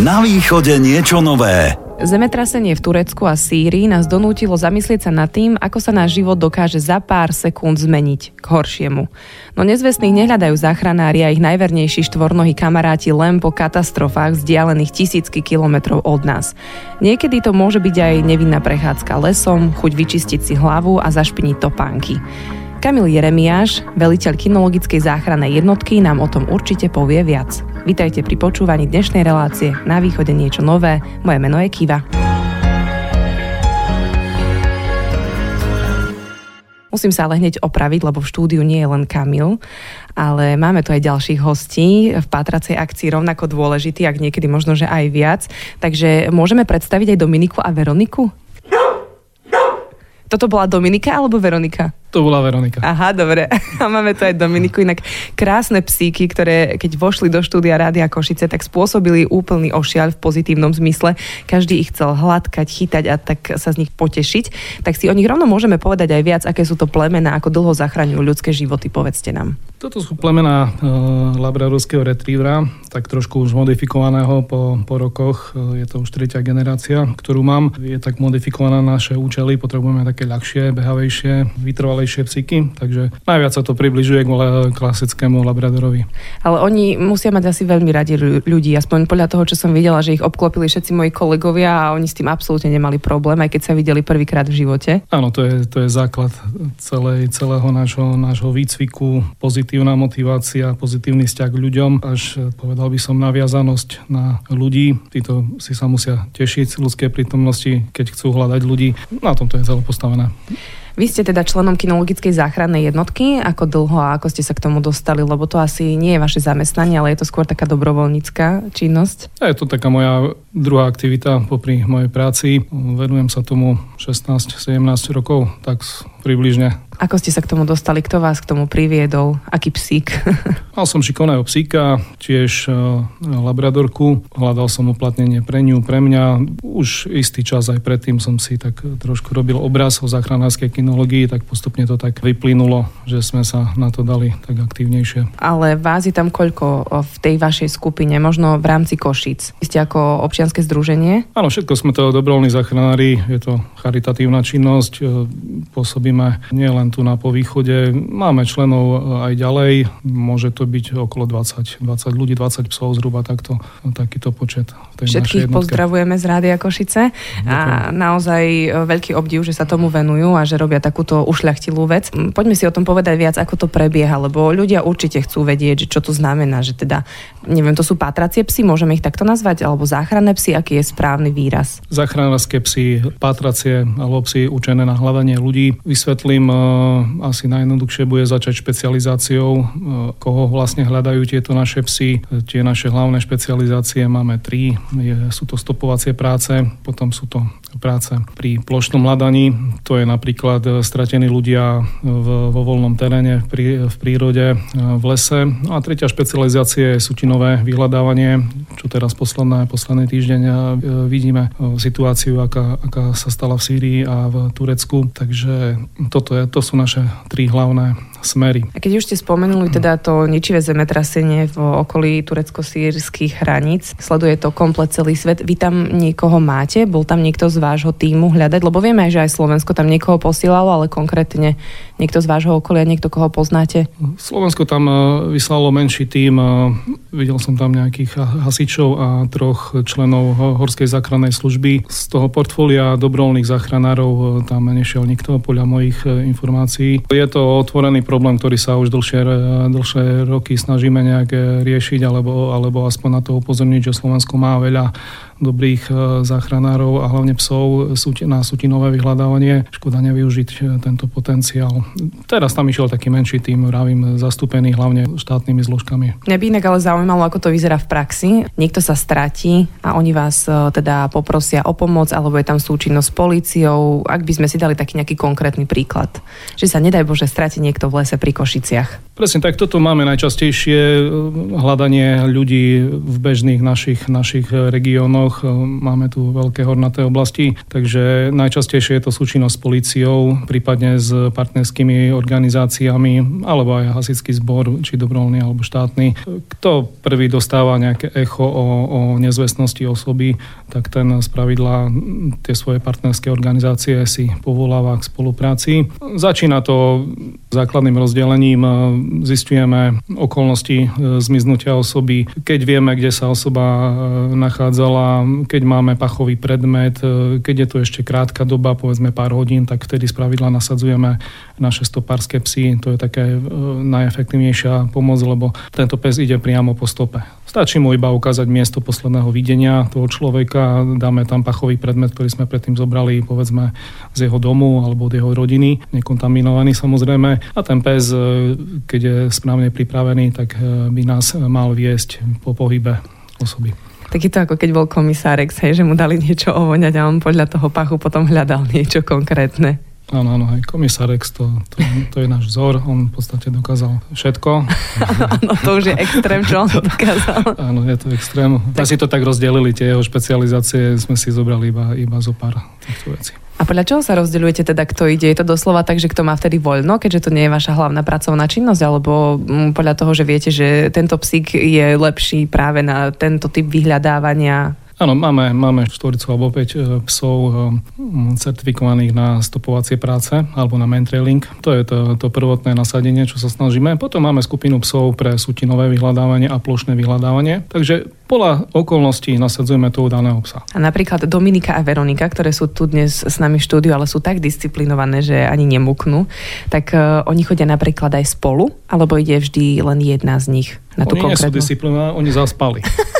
Na východe niečo nové. Zemetrasenie v Turecku a Sýrii nás donútilo zamyslieť sa nad tým, ako sa náš život dokáže za pár sekúnd zmeniť k horšiemu. No nezvestných nehľadajú záchranári a ich najvernejší štvornohí kamaráti len po katastrofách vzdialených tisícky kilometrov od nás. Niekedy to môže byť aj nevinná prechádzka lesom, chuť vyčistiť si hlavu a zašpiniť topánky. Kamil Jeremiáš, veliteľ kinologickej záchrannej jednotky, nám o tom určite povie viac. Vítajte pri počúvaní dnešnej relácie Na východe niečo nové. Moje meno je Kiva. Musím sa ale hneď opraviť, lebo v štúdiu nie je len Kamil, ale máme tu aj ďalších hostí v pátracej akcii rovnako dôležitý, ak niekedy možno, že aj viac. Takže môžeme predstaviť aj Dominiku a Veroniku? Toto bola Dominika alebo Veronika? To bola Veronika. Aha, dobre. A máme tu aj Dominiku. Inak krásne psíky, ktoré keď vošli do štúdia Rádia Košice, tak spôsobili úplný ošiaľ v pozitívnom zmysle. Každý ich chcel hladkať, chytať a tak sa z nich potešiť. Tak si o nich rovno môžeme povedať aj viac, aké sú to plemená, ako dlho zachraňujú ľudské životy. Povedzte nám. Toto sú plemená e, labradorského retrievera, tak trošku už modifikovaného po, po rokoch. E, je to už tretia generácia, ktorú mám. Je tak modifikovaná na naše účely, potrebujeme také ľahšie, behavejšie, vytrvalé malejšie psíky, takže najviac sa to približuje k klasickému labradorovi. Ale oni musia mať asi veľmi radi ľudí, aspoň podľa toho, čo som videla, že ich obklopili všetci moji kolegovia a oni s tým absolútne nemali problém, aj keď sa videli prvýkrát v živote. Áno, to je, to je základ celej, celého nášho, nášho výcviku, pozitívna motivácia, pozitívny vzťah k ľuďom, až povedal by som naviazanosť na ľudí. Títo si sa musia tešiť z ľudskej prítomnosti, keď chcú hľadať ľudí. Na tom to je celé postavené. Vy ste teda členom kinologickej záchrannej jednotky. Ako dlho a ako ste sa k tomu dostali? Lebo to asi nie je vaše zamestnanie, ale je to skôr taká dobrovoľnícka činnosť. Je to taká moja druhá aktivita popri mojej práci. Venujem sa tomu 16-17 rokov, tak približne ako ste sa k tomu dostali? Kto vás k tomu priviedol? Aký psík? Mal som šikovného psíka, tiež e, labradorku. Hľadal som uplatnenie pre ňu, pre mňa. Už istý čas aj predtým som si tak trošku robil obraz o záchranárskej kinológii, tak postupne to tak vyplynulo, že sme sa na to dali tak aktívnejšie. Ale vás je tam koľko v tej vašej skupine, možno v rámci Košic? Vy ste ako občianske združenie? Áno, všetko sme to dobrovoľní záchranári, je to charitatívna činnosť, e, pôsobíme nielen tu na povýchode. Máme členov aj ďalej, môže to byť okolo 20, 20 ľudí, 20 psov zhruba takto, takýto počet. Všetkých pozdravujeme z Rádia Košice a naozaj e, veľký obdiv, že sa tomu venujú a že robia takúto ušľachtilú vec. Poďme si o tom povedať viac, ako to prebieha, lebo ľudia určite chcú vedieť, že čo to znamená, že teda, neviem, to sú pátracie psy, môžeme ich takto nazvať, alebo záchranné psy, aký je správny výraz? Záchranárske psy, pátracie alebo psy učené na hľadanie ľudí. Vysvetlím e, asi najjednoduchšie bude začať špecializáciou, eh, koho vlastne hľadajú tieto naše psy. Tie naše hlavné špecializácie máme tri. Sú to stopovacie práce, potom sú to práce pri plošnom hľadaní. To je napríklad eh, stratení ľudia vo voľnom teréne, v, prí, v prírode, v lese. A tretia špecializácia je sutinové vyhľadávanie, čo teraz posledné, posledný týždeň vidíme situáciu, aká, aká sa stala v Sýrii a v Turecku. Takže toto je, to sú naše tri hlavné smery. A keď už ste spomenuli teda to ničivé zemetrasenie v okolí turecko-sírskych hraníc, sleduje to komplet celý svet. Vy tam niekoho máte? Bol tam niekto z vášho týmu hľadať? Lebo vieme že aj Slovensko tam niekoho posielalo, ale konkrétne niekto z vášho okolia, niekto, koho poznáte? Slovensko tam e, vyslalo menší tým. E, videl som tam nejakých hasičov a troch členov Horskej záchrannej služby. Z toho portfólia dobrovoľných záchranárov e, tam nešiel nikto podľa mojich informácií. Je to otvorený problém, ktorý sa už dlhšie, dlhšie roky snažíme nejak riešiť, alebo, alebo aspoň na to upozorniť, že Slovensko má veľa dobrých e, záchranárov a hlavne psov na sutinové vyhľadávanie. Škoda nevyužiť e, tento potenciál. Teraz tam išiel taký menší tým, vravím, zastúpený hlavne štátnymi zložkami. Mňa by inak ale zaujímalo, ako to vyzerá v praxi. Niekto sa stratí a oni vás e, teda poprosia o pomoc, alebo je tam súčinnosť s políciou. Ak by sme si dali taký nejaký konkrétny príklad, že sa nedaj Bože stratí niekto v lese pri Košiciach. Presne tak, toto máme najčastejšie hľadanie ľudí v bežných našich, našich regiónoch. E, máme tu veľké hornaté oblasti, takže najčastejšie je to súčinnosť s políciou, prípadne s partnerskými organizáciami, alebo aj hasický zbor, či dobrovoľný alebo štátny. Kto prvý dostáva nejaké echo o, o nezvestnosti osoby, tak ten z pravidla tie svoje partnerské organizácie si povoláva k spolupráci. Začína to základným rozdelením zistujeme okolnosti e, zmiznutia osoby, keď vieme, kde sa osoba nachádzala, keď máme pachový predmet, e, keď je to ešte krátka doba, povedzme pár hodín, tak vtedy spravidla nasadzujeme naše stopárske psy. To je také najefektívnejšia pomoc, lebo tento pes ide priamo po stope. Stačí mu iba ukázať miesto posledného videnia toho človeka, dáme tam pachový predmet, ktorý sme predtým zobrali, povedzme, z jeho domu alebo od jeho rodiny, nekontaminovaný samozrejme. A ten pes, keď je správne pripravený, tak by nás mal viesť po pohybe osoby. Tak je to ako keď bol komisárek, hej, že mu dali niečo ovoňať a on podľa toho pachu potom hľadal niečo konkrétne. Áno, áno, aj komisár to, to, to je náš vzor, on v podstate dokázal všetko. Áno, to už je extrém, čo on dokázal. Áno, je to extrém. Tak... si to tak rozdelili, tie jeho špecializácie sme si zobrali iba, iba zo pár týchto vecí. A podľa čoho sa rozdeľujete teda, kto ide? Je to doslova tak, že kto má vtedy voľno, keďže to nie je vaša hlavná pracovná činnosť, alebo mm, podľa toho, že viete, že tento psík je lepší práve na tento typ vyhľadávania Áno, máme, máme štvoricu alebo 5 e, psov e, certifikovaných na stopovacie práce alebo na trailing. To je to, to prvotné nasadenie, čo sa snažíme. Potom máme skupinu psov pre sutinové vyhľadávanie a plošné vyhľadávanie. Takže podľa okolností nasadzujeme toho daného psa. A napríklad Dominika a Veronika, ktoré sú tu dnes s nami v štúdiu, ale sú tak disciplinované, že ani nemuknú, tak uh, oni chodia napríklad aj spolu, alebo ide vždy len jedna z nich na tú oni konkrétnu? nie sú disciplinované, oni zaspali.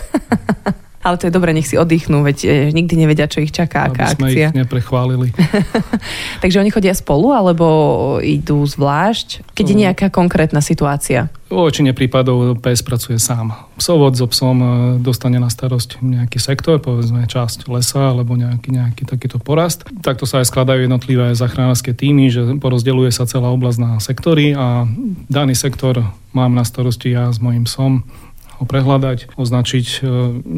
Ale to je dobre, nech si oddychnú, veď e, nikdy nevedia, čo ich čaká, aká Aby sme akcia. ich neprechválili. Takže oni chodia spolu, alebo idú zvlášť, keď je nejaká konkrétna situácia? Vo väčšine prípadov pes pracuje sám. Psovod so psom e, dostane na starosť nejaký sektor, povedzme časť lesa alebo nejaký, nejaký takýto porast. Takto sa aj skladajú jednotlivé zachránarské týmy, že porozdeluje sa celá oblasť na sektory a daný sektor mám na starosti ja s mojim psom ho prehľadať, označiť e,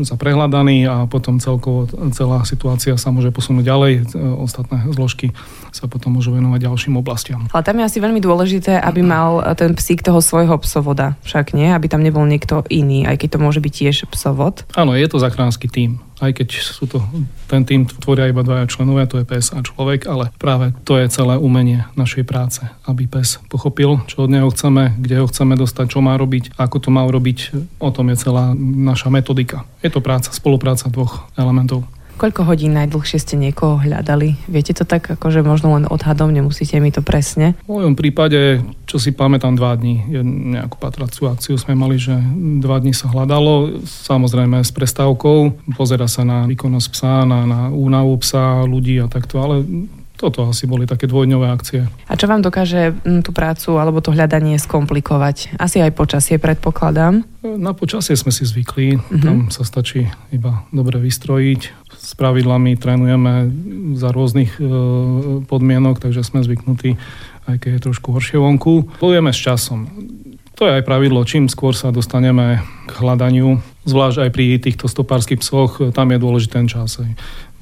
za prehľadaný a potom celkovo celá situácia sa môže posunúť ďalej. E, ostatné zložky sa potom môžu venovať ďalším oblastiam. Ale tam je asi veľmi dôležité, aby mal ten psík toho svojho psovoda. Však nie, aby tam nebol niekto iný, aj keď to môže byť tiež psovod. Áno, je to zachránsky tým aj keď sú to, ten tým tvoria iba dvaja členovia, to je pes a človek, ale práve to je celé umenie našej práce, aby pes pochopil, čo od neho chceme, kde ho chceme dostať, čo má robiť, ako to má urobiť. O tom je celá naša metodika. Je to práca, spolupráca dvoch elementov. Koľko hodín najdlhšie ste niekoho hľadali? Viete to tak, akože možno len odhadom, nemusíte mi to presne? V mojom prípade, čo si pamätám, dva dní. Nejakú patraciu akciu sme mali, že dva dní sa hľadalo, samozrejme s prestávkou. Pozera sa na výkonnosť psa, na, na únavu psa, ľudí a takto, ale toto asi boli také dvojdňové akcie. A čo vám dokáže mm, tú prácu alebo to hľadanie skomplikovať? Asi aj počasie, predpokladám. Na počasie sme si zvykli, uh-huh. tam sa stačí iba dobre vystrojiť. S pravidlami trénujeme za rôznych e, podmienok, takže sme zvyknutí, aj keď je trošku horšie vonku. Bojujeme s časom. To je aj pravidlo, čím skôr sa dostaneme k hľadaniu, zvlášť aj pri týchto stopárskych psoch, tam je dôležitý ten čas.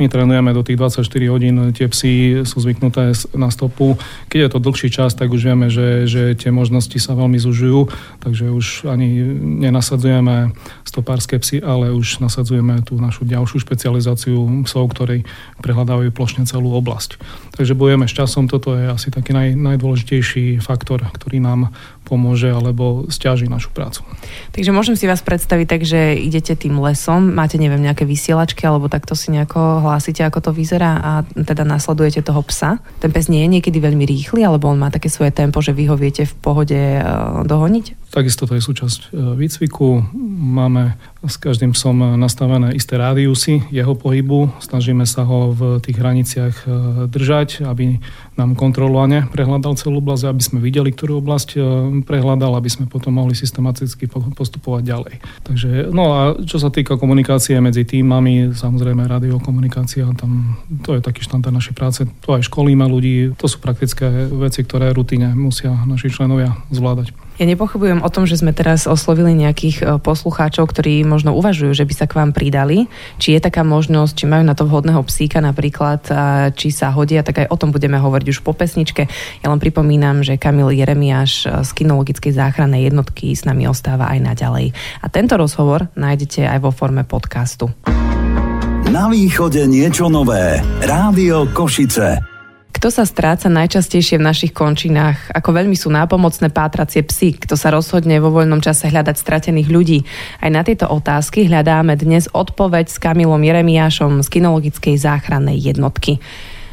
My trénujeme do tých 24 hodín, tie psy sú zvyknuté na stopu. Keď je to dlhší čas, tak už vieme, že, že tie možnosti sa veľmi zužujú, takže už ani nenasadzujeme stopárske psy, ale už nasadzujeme tú našu ďalšiu špecializáciu psov, ktorí prehľadávajú plošne celú oblasť. Takže bojujeme s časom, toto je asi taký naj, najdôležitejší faktor, ktorý nám pomôže alebo stiaží našu prácu. Takže môžem si vás predstaviť tak, že idete tým lesom, máte neviem nejaké vysielačky alebo takto si nejako hlásite, ako to vyzerá a teda nasledujete toho psa. Ten pes nie je niekedy veľmi rýchly, alebo on má také svoje tempo, že vy ho viete v pohode e, dohoniť? Takisto to je súčasť e, výcviku. Máme s každým psom nastavené isté rádiusy jeho pohybu. Snažíme sa ho v tých hraniciach e, držať, aby nám kontrolovane prehľadal celú oblasť, aby sme videli, ktorú oblasť e, prehľadal, aby sme potom mohli systematicky postupovať ďalej. Takže No a čo sa týka komunikácie medzi týmami, samozrejme radiokomunikácia, tam to je taký štandard našej práce. To aj školíme ľudí, to sú praktické veci, ktoré rutine musia naši členovia zvládať. Ja nepochybujem o tom, že sme teraz oslovili nejakých e, poslucháčov, ktorí možno uvažujú, že by sa k vám pridali. Či je taká možnosť, či majú na to vhodného psíka napríklad, či sa hodia, tak aj o tom budeme hovoriť už po pesničke. Ja len pripomínam, že Kamil Jeremiáš z kinologickej záchrannej jednotky s nami ostáva aj naďalej. A tento rozhovor nájdete aj vo forme podcastu. Na východe niečo nové. Rádio Košice. Kto sa stráca najčastejšie v našich končinách? Ako veľmi sú nápomocné pátracie psy? Kto sa rozhodne vo voľnom čase hľadať stratených ľudí? Aj na tieto otázky hľadáme dnes odpoveď s Kamilom Jeremiášom z kinologickej záchrannej jednotky.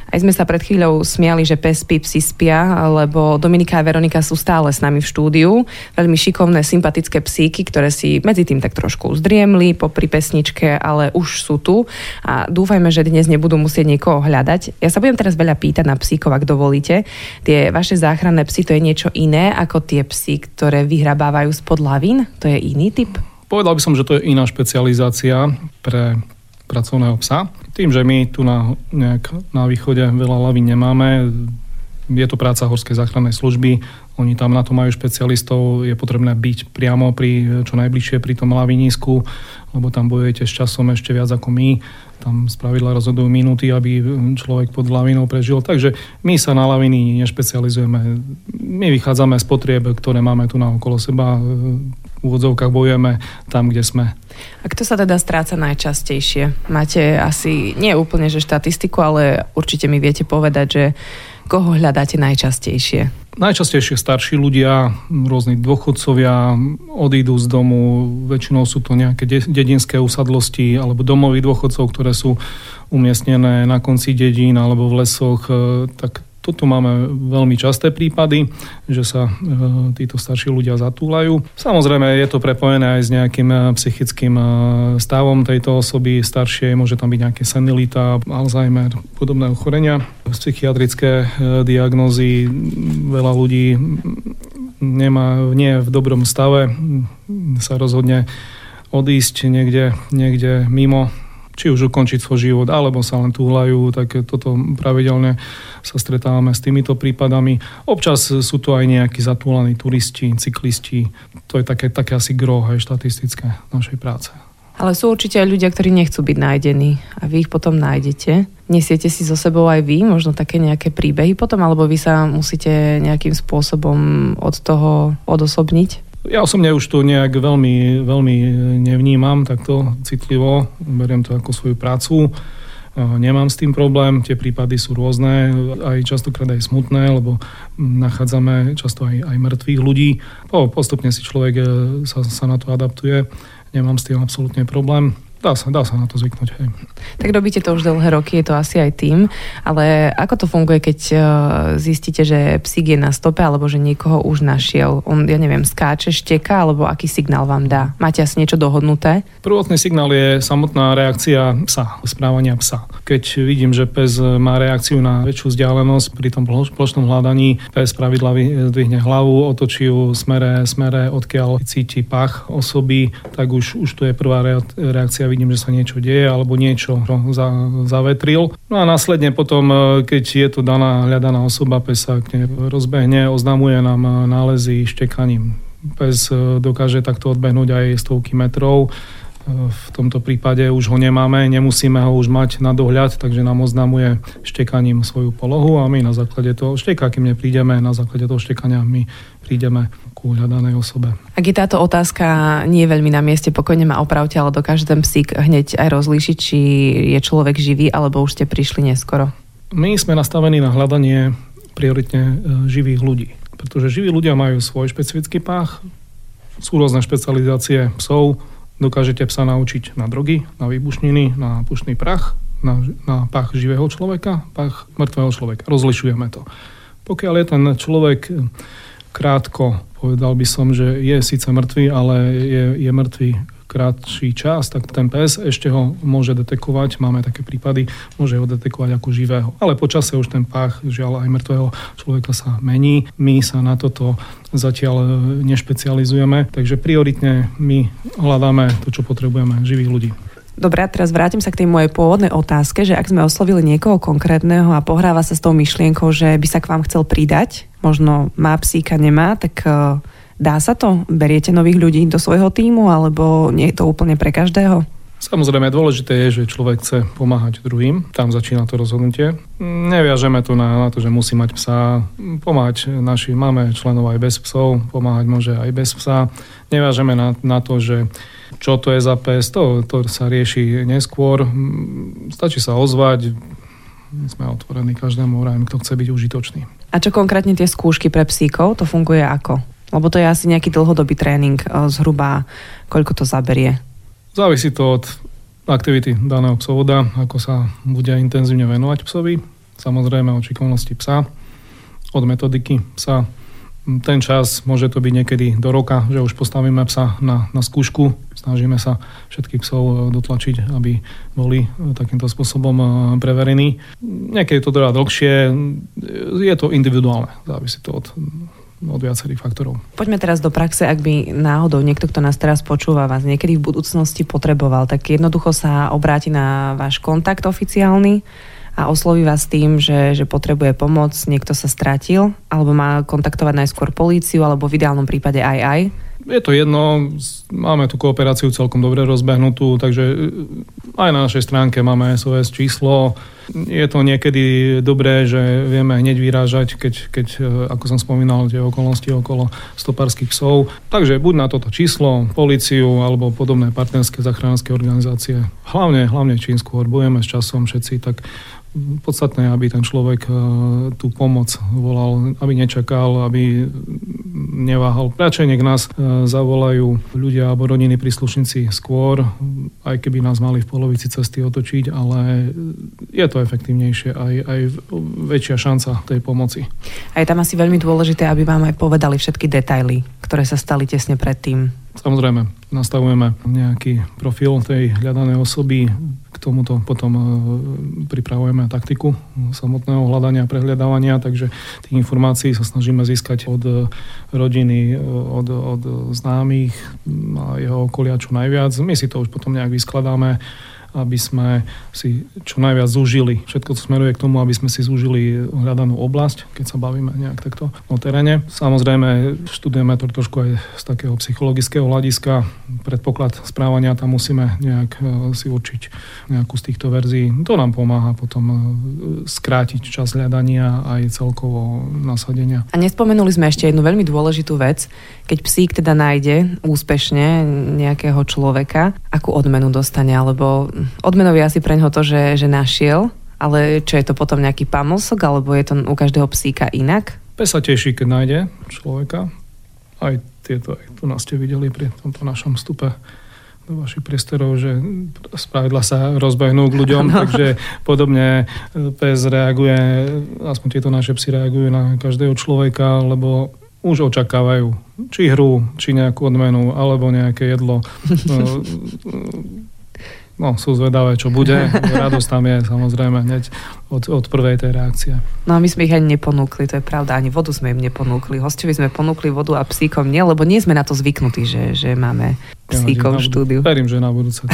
Aj sme sa pred chvíľou smiali, že pes psi spia, lebo Dominika a Veronika sú stále s nami v štúdiu. Veľmi šikovné, sympatické psíky, ktoré si medzi tým tak trošku zdriemli po pri pesničke, ale už sú tu a dúfajme, že dnes nebudú musieť niekoho hľadať. Ja sa budem teraz veľa pýtať na psíkov, ak dovolíte. Tie vaše záchranné psy, to je niečo iné ako tie psy, ktoré vyhrabávajú spod lavín? To je iný typ? Povedal by som, že to je iná špecializácia pre pracovného psa. Tým, že my tu na, nejak na východe veľa lavín nemáme, je to práca Horskej záchrannej služby, oni tam na to majú špecialistov, je potrebné byť priamo pri, čo najbližšie pri tom lavinisku, lebo tam bojujete s časom ešte viac ako my. Tam spravidla rozhodujú minúty, aby človek pod lavinou prežil. Takže my sa na laviny nešpecializujeme. My vychádzame z potrieb, ktoré máme tu na okolo seba. Úvodzovkách bojujeme tam, kde sme. A kto sa teda stráca najčastejšie? Máte asi, nie úplne, že štatistiku, ale určite mi viete povedať, že koho hľadáte najčastejšie? Najčastejšie starší ľudia, rôzni dôchodcovia odídu z domu, väčšinou sú to nejaké dedinské usadlosti alebo domovy dôchodcov, ktoré sú umiestnené na konci dedín alebo v lesoch, e, tak toto máme veľmi časté prípady, že sa e, títo starší ľudia zatúlajú. Samozrejme je to prepojené aj s nejakým e, psychickým e, stavom tejto osoby staršej, môže tam byť nejaké senilita, Alzheimer, podobné ochorenia. Psychiatrické diagnózy veľa ľudí nemá, nie v dobrom stave, sa rozhodne odísť niekde, niekde mimo či už ukončiť svoj život, alebo sa len túhľajú, tak toto pravidelne sa stretávame s týmito prípadami. Občas sú to aj nejakí zatúlaní turisti, cyklisti. To je také, také asi gro aj štatistické našej práce. Ale sú určite aj ľudia, ktorí nechcú byť nájdení a vy ich potom nájdete. Nesiete si so sebou aj vy možno také nejaké príbehy potom, alebo vy sa musíte nejakým spôsobom od toho odosobniť? Ja osobne už to nejak veľmi, veľmi nevnímam takto citlivo, beriem to ako svoju prácu. Nemám s tým problém, tie prípady sú rôzne, aj častokrát aj smutné, lebo nachádzame často aj, aj mŕtvych ľudí. Po, postupne si človek e, sa, sa na to adaptuje, nemám s tým absolútne problém. Dá sa, dá sa na to zvyknúť. Hej. Tak robíte to už dlhé roky, je to asi aj tým, ale ako to funguje, keď uh, zistíte, že psík je na stope alebo že niekoho už našiel? On, ja neviem, skáče, šteka alebo aký signál vám dá? Máte asi niečo dohodnuté? Prvotný signál je samotná reakcia psa, správania psa. Keď vidím, že pes má reakciu na väčšiu vzdialenosť pri tom plošnom hľadaní, pes pravidla zdvihne hlavu, otočí ju smere, smere, odkiaľ cíti pach osoby, tak už, už to je prvá reakcia vidím, že sa niečo deje alebo niečo za, zavetril. No a následne potom, e, keď je to daná hľadaná osoba, pes sa k nej rozbehne, oznamuje nám e, nálezy štekaním. Pes e, dokáže takto odbehnúť aj stovky metrov. V tomto prípade už ho nemáme, nemusíme ho už mať na dohľad, takže nám oznamuje štekaním svoju polohu a my na základe toho šteka, kým neprídeme, na základe toho štekania my prídeme ku hľadanej osobe. Ak je táto otázka nie je veľmi na mieste, pokojne ma opravte, ale dokáže ten psík hneď aj rozlíšiť, či je človek živý, alebo už ste prišli neskoro? My sme nastavení na hľadanie prioritne e, živých ľudí, pretože živí ľudia majú svoj špecifický pách, sú rôzne špecializácie psov, dokážete psa naučiť na drogy, na výbušniny, na pušný prach, na, na pach živého človeka, pach mŕtvého človeka. Rozlišujeme to. Pokiaľ je ten človek krátko Povedal by som, že je síce mŕtvý, ale je, je mŕtvý krátší čas, tak ten pes ešte ho môže detekovať, máme také prípady, môže ho detekovať ako živého. Ale počase už ten pách, žiaľ aj mŕtvého človeka sa mení. My sa na toto zatiaľ nešpecializujeme, takže prioritne my hľadáme to, čo potrebujeme, živých ľudí. Dobre, a teraz vrátim sa k tej mojej pôvodnej otázke, že ak sme oslovili niekoho konkrétneho a pohráva sa s tou myšlienkou, že by sa k vám chcel pridať, možno má psíka, nemá, tak e, dá sa to? Beriete nových ľudí do svojho týmu, alebo nie je to úplne pre každého? Samozrejme, dôležité je, že človek chce pomáhať druhým. Tam začína to rozhodnutie. Neviažeme to na, na to, že musí mať psa. Pomáhať naši, máme členov aj bez psov, pomáhať môže aj bez psa. Neviažeme na, na to, že čo to je za pes, to, to sa rieši neskôr. Stačí sa ozvať, sme otvorení každému, rájem, kto chce byť užitočný. A čo konkrétne tie skúšky pre psíkov, to funguje ako? Lebo to je asi nejaký dlhodobý tréning, eh, zhruba koľko to zaberie? Závisí to od aktivity daného psovoda, ako sa bude intenzívne venovať psovi, samozrejme od šikovnosti psa, od metodiky psa. Ten čas môže to byť niekedy do roka, že už postavíme psa na, na skúšku, snažíme sa všetkých psov dotlačiť, aby boli takýmto spôsobom eh, preverení. Niekedy to trvá dlhšie, je to individuálne, závisí to od od viacerých faktorov. Poďme teraz do praxe, ak by náhodou niekto, kto nás teraz počúva, vás niekedy v budúcnosti potreboval, tak jednoducho sa obráti na váš kontakt oficiálny a osloví vás tým, že, že potrebuje pomoc, niekto sa stratil, alebo má kontaktovať najskôr políciu, alebo v ideálnom prípade aj aj je to jedno, máme tú kooperáciu celkom dobre rozbehnutú, takže eh, aj na našej stránke máme SOS číslo. Je to niekedy dobré, že vieme hneď vyrážať, keď, keď eh, ako som spomínal, tie okolnosti okolo stopárskych psov. Takže buď na toto číslo, policiu alebo podobné partnerské zachránske organizácie. Hlavne, hlavne čím skôr budeme s časom všetci, tak podstatné, aby ten človek e, tú pomoc volal, aby nečakal, aby neváhal. Radšej nech nás e, zavolajú ľudia alebo rodiny príslušníci skôr, aj keby nás mali v polovici cesty otočiť, ale je to efektívnejšie, aj, aj väčšia šanca tej pomoci. A je tam asi veľmi dôležité, aby vám aj povedali všetky detaily, ktoré sa stali tesne predtým. Samozrejme, nastavujeme nejaký profil tej hľadanej osoby, k tomuto potom e, pripravujeme taktiku samotného hľadania a prehľadávania, takže tých informácií sa snažíme získať od rodiny, e, od, od známych a jeho okolia čo najviac. My si to už potom nejak vyskladáme aby sme si čo najviac zúžili. Všetko to smeruje k tomu, aby sme si zúžili hľadanú oblasť, keď sa bavíme nejak takto o teréne. Samozrejme, študujeme to trošku aj z takého psychologického hľadiska. Predpoklad správania tam musíme nejak e, si určiť nejakú z týchto verzií. To nám pomáha potom e, skrátiť čas hľadania aj celkovo nasadenia. A nespomenuli sme ešte jednu veľmi dôležitú vec. Keď psík teda nájde úspešne nejakého človeka, akú odmenu dostane, alebo odmenou je asi pre ňoho to, že, že našiel, ale čo je to potom nejaký pamosok, alebo je to u každého psíka inak? Pes sa teší, keď nájde človeka. Aj tieto, aj tu nás ste videli pri tomto našom vstupe do vašich priestorov, že spravidla sa rozbehnú k ľuďom, no. takže podobne pes reaguje, aspoň tieto naše psy reagujú na každého človeka, lebo už očakávajú či hru, či nejakú odmenu, alebo nejaké jedlo. No, sú zvedavé, čo bude. Radosť tam je samozrejme hneď od, od prvej tej reakcie. No a my sme ich ani neponúkli, to je pravda, ani vodu sme im neponúkli. Hostovi sme ponúkli vodu a psíkom nie, lebo nie sme na to zvyknutí, že, že máme psíkov v štúdiu. Verím, že na budúce to,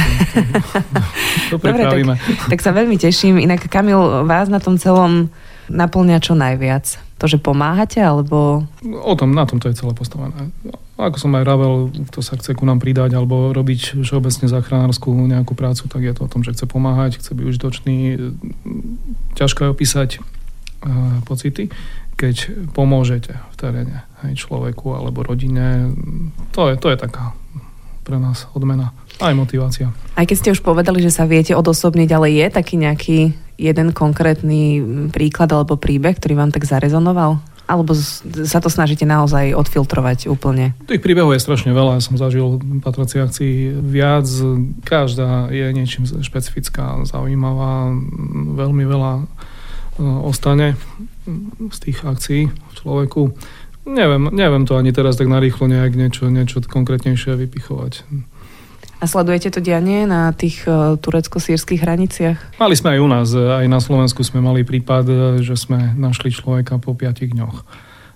to, to Dobre, tak, tak sa veľmi teším. Inak Kamil, vás na tom celom naplňa čo najviac? To, že pomáhate, alebo... O tom, na tom to je celé postavené. Ako som aj ravel, kto sa chce ku nám pridať alebo robiť všeobecne záchranárskú nejakú prácu, tak je to o tom, že chce pomáhať, chce byť užitočný. Ťažko je opísať uh, pocity, keď pomôžete v teréne aj človeku alebo rodine. To je, to je taká pre nás odmena. Aj motivácia. Aj keď ste už povedali, že sa viete odosobniť, ale je taký nejaký jeden konkrétny príklad alebo príbeh, ktorý vám tak zarezonoval? Alebo sa to snažíte naozaj odfiltrovať úplne? Tých príbehov je strašne veľa. Ja som zažil patrací akcií viac. Každá je niečím špecifická, zaujímavá. Veľmi veľa e, ostane z tých akcií v človeku. Neviem, neviem to ani teraz tak narýchlo nejak niečo, niečo konkrétnejšie vypichovať. A sledujete to dianie na tých uh, turecko-sírskych hraniciach? Mali sme aj u nás, aj na Slovensku sme mali prípad, že sme našli človeka po 5 dňoch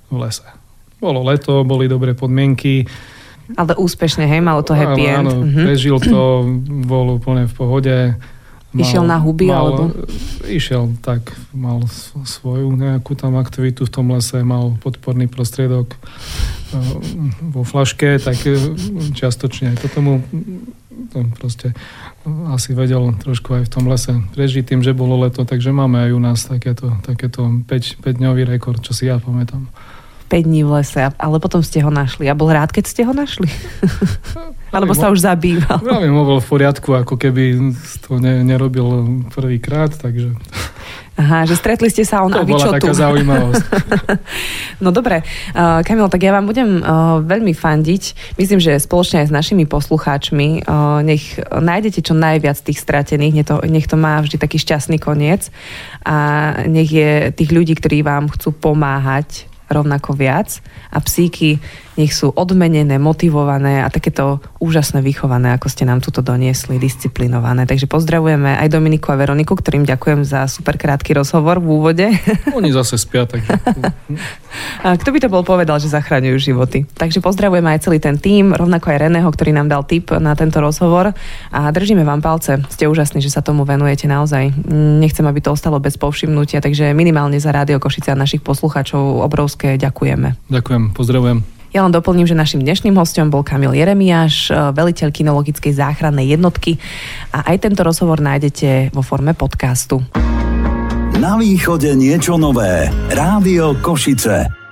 v lese. Bolo leto, boli dobré podmienky. Ale úspešne, hej, malo to happy áno, end. Áno, mm-hmm. prežil to, bol úplne v pohode. Mal, išiel na huby, mal, alebo? Išiel tak, mal svoju nejakú tam aktivitu v tom lese, mal podporný prostriedok e, vo flaške, tak e, čiastočne aj to tomu to proste asi vedel trošku aj v tom lese prežiť tým, že bolo leto, takže máme aj u nás takéto, takéto 5-dňový rekord, čo si ja pamätám. 5 dní v lese, ale potom ste ho našli. A bol rád, keď ste ho našli? Alebo sa už zabýval? Pravím, ho bol v poriadku, ako keby to ne, nerobil prvýkrát, takže... Aha, že stretli ste sa on to a vy bola čo taká tu? zaujímavosť. no dobre, uh, Kamil, tak ja vám budem uh, veľmi fandiť. Myslím, že spoločne aj s našimi poslucháčmi uh, nech nájdete čo najviac tých stratených, nech to, nech to má vždy taký šťastný koniec a nech je tých ľudí, ktorí vám chcú pomáhať rovnako viac a psíky nech sú odmenené, motivované a takéto úžasné vychované, ako ste nám tuto doniesli, disciplinované. Takže pozdravujeme aj Dominiku a Veroniku, ktorým ďakujem za super krátky rozhovor v úvode. Oni zase spia, takže... a kto by to bol povedal, že zachraňujú životy. Takže pozdravujeme aj celý ten tým, rovnako aj Reného, ktorý nám dal tip na tento rozhovor a držíme vám palce. Ste úžasní, že sa tomu venujete naozaj. Nechcem, aby to ostalo bez povšimnutia, takže minimálne za Rádio Košice a našich poslucháčov obrovské ďakujeme. Ďakujem, pozdravujem. Ja len doplním, že našim dnešným hostom bol Kamil Jeremiáš, e, veliteľ kinologickej záchrannej jednotky a aj tento rozhovor nájdete vo forme podcastu. Na východe niečo nové. Rádio Košice.